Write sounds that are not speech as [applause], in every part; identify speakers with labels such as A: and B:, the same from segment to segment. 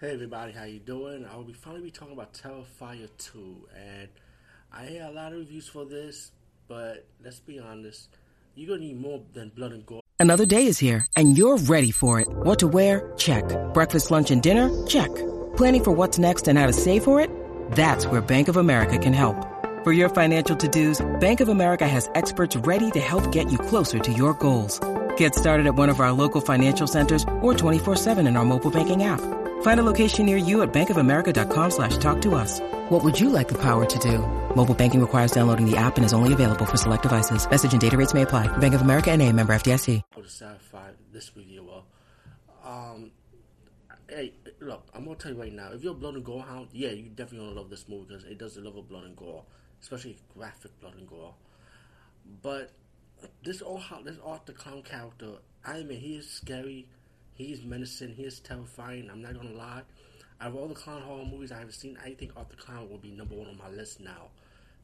A: Hey everybody, how you doing? Uh, I will be finally be talking about Terrifier 2, and I hear a lot of reviews for this, but let's be honest, you're gonna need more than blood and gore.
B: Another day is here, and you're ready for it. What to wear? Check. Breakfast, lunch, and dinner? Check. Planning for what's next and how to save for it? That's where Bank of America can help. For your financial to-dos, Bank of America has experts ready to help get you closer to your goals. Get started at one of our local financial centers or 24-7 in our mobile banking app. Find a location near you at bankofamerica.com slash talk to us. What would you like the power to do? Mobile banking requires downloading the app and is only available for select devices. Message and data rates may apply. Bank of America and a member FDIC.
A: Or to satisfy this video, well, um, hey, look, I'm gonna tell you right now, if you're a blood and gore hound, yeah, you definitely gonna love this movie because it does deliver blood and gore, especially graphic blood and gore. But this all this Art the Clown character, I mean, he is scary He's menacing. He is terrifying. I'm not gonna lie. Out of all the clown horror movies I have seen, I think Art the Clown will be number one on my list now.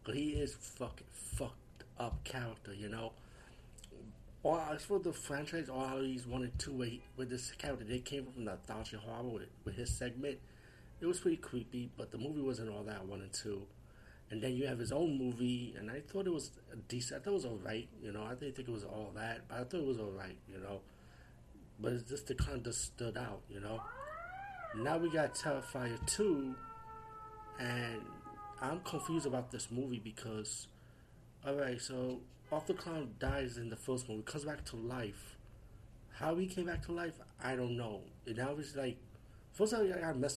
A: But he is fucking fucked up character, you know. Or as for the franchise, all he's one and two with, this character, they came from the Thousand Horror with, with his segment. It was pretty creepy, but the movie wasn't all that one and two. And then you have his own movie, and I thought it was decent. I thought it was alright, you know. I didn't think it was all that, but I thought it was alright, you know but it's just the kind of stood out, you know. Now we got Terrifier 2, and I'm confused about this movie because, alright, so Art the Clown dies in the first movie, comes back to life. How he came back to life, I don't know. And now it's like, first I got messed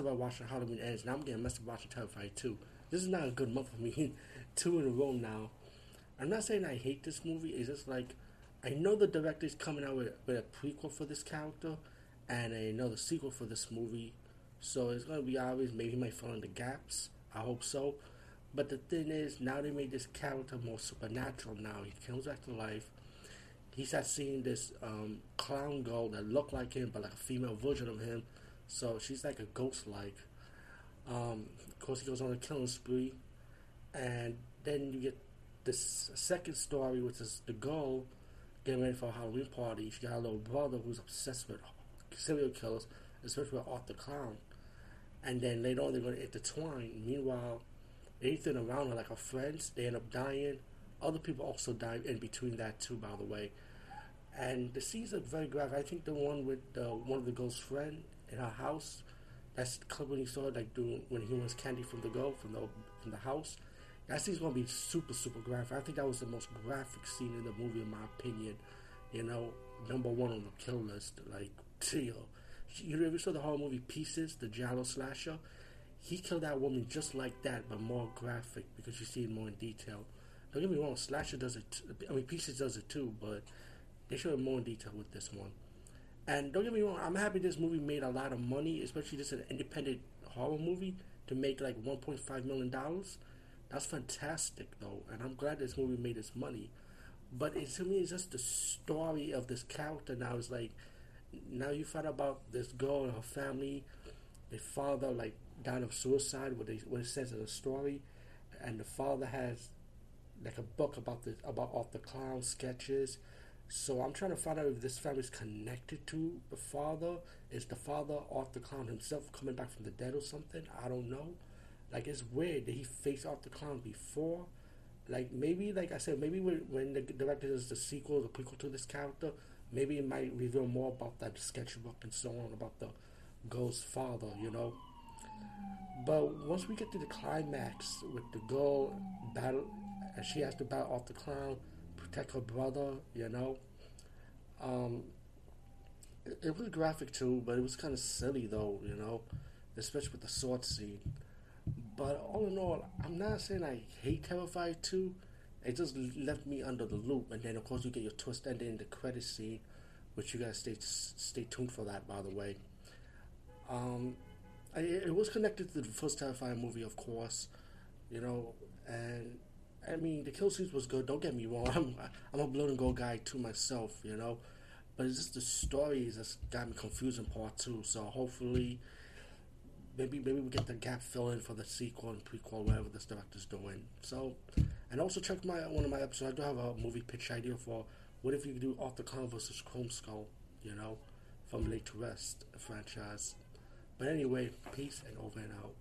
A: about watching Halloween Ends. Now I'm getting messed up watching Terrifier 2. This is not a good month for me. [laughs] Two in a row now. I'm not saying I hate this movie. It's just like I know the director's coming out with, with a prequel for this character, and I know the sequel for this movie. So it's gonna be obvious. Maybe he might fill in the gaps. I hope so. But the thing is, now they made this character more supernatural. Now he comes back to life. He starts seeing this um, clown girl that looked like him, but like a female version of him so she's like a ghost like. Um, of course, he goes on a killing spree. And then you get this second story, which is the girl getting ready for a Halloween party. She got a little brother who's obsessed with serial killers, especially with Art the Clown. And then later on, they're going to intertwine. Meanwhile, anything around her, like her friends, they end up dying. Other people also die in between that, too, by the way. And the scenes are very graphic. I think the one with one of the girl's friend in her house. That's when you saw like doing when he wants candy from the go from the from the house. That scene's gonna be super super graphic. I think that was the most graphic scene in the movie, in my opinion. You know, number one on the kill list. Like, you you ever saw the horror movie Pieces, the giallo slasher? He killed that woman just like that, but more graphic because you see it more in detail. Don't get me wrong, slasher does it. T- I mean, Pieces does it too, but they show it more in detail with this one. And don't get me wrong, I'm happy this movie made a lot of money, especially this an independent horror movie to make like 1.5 million dollars. That's fantastic though, and I'm glad this movie made its money. But it, to me, it's just the story of this character now. It's like now you find out about this girl and her family. The father like died of suicide. What they what it says in the story, and the father has like a book about the about all the clown sketches so I'm trying to find out if this family is connected to the father. Is the father Art the Clown himself coming back from the dead or something? I don't know. Like it's weird. that he face Art the Clown before? Like maybe, like I said, maybe when, when the director does the sequel, the prequel to this character, maybe it might reveal more about that sketchbook and so on about the girl's father. You know. But once we get to the climax with the girl battle, and she has to battle Art the Clown protect her brother, you know. Um, it, it was graphic too, but it was kind of silly though, you know, especially with the sword scene. But all in all, I'm not saying I hate Terrifier 2. It just left me under the loop, and then of course you get your twist ending in the credit scene, which you guys stay stay tuned for that, by the way. Um, I, it was connected to the first Terrifier movie, of course, you know, and I mean the kill scenes was good. Don't get me wrong, [laughs] I'm I'm a blood and gold guy too myself, you know, but it's just the stories that's got me confused in part two. So hopefully, maybe maybe we get the gap fill in for the sequel and prequel, whatever this director's doing. So, and also check my one of my episodes. I do have a movie pitch idea for what if you do Art the Clown versus Chrome Skull, you know, from Laid to Rest franchise. But anyway, peace and over and out.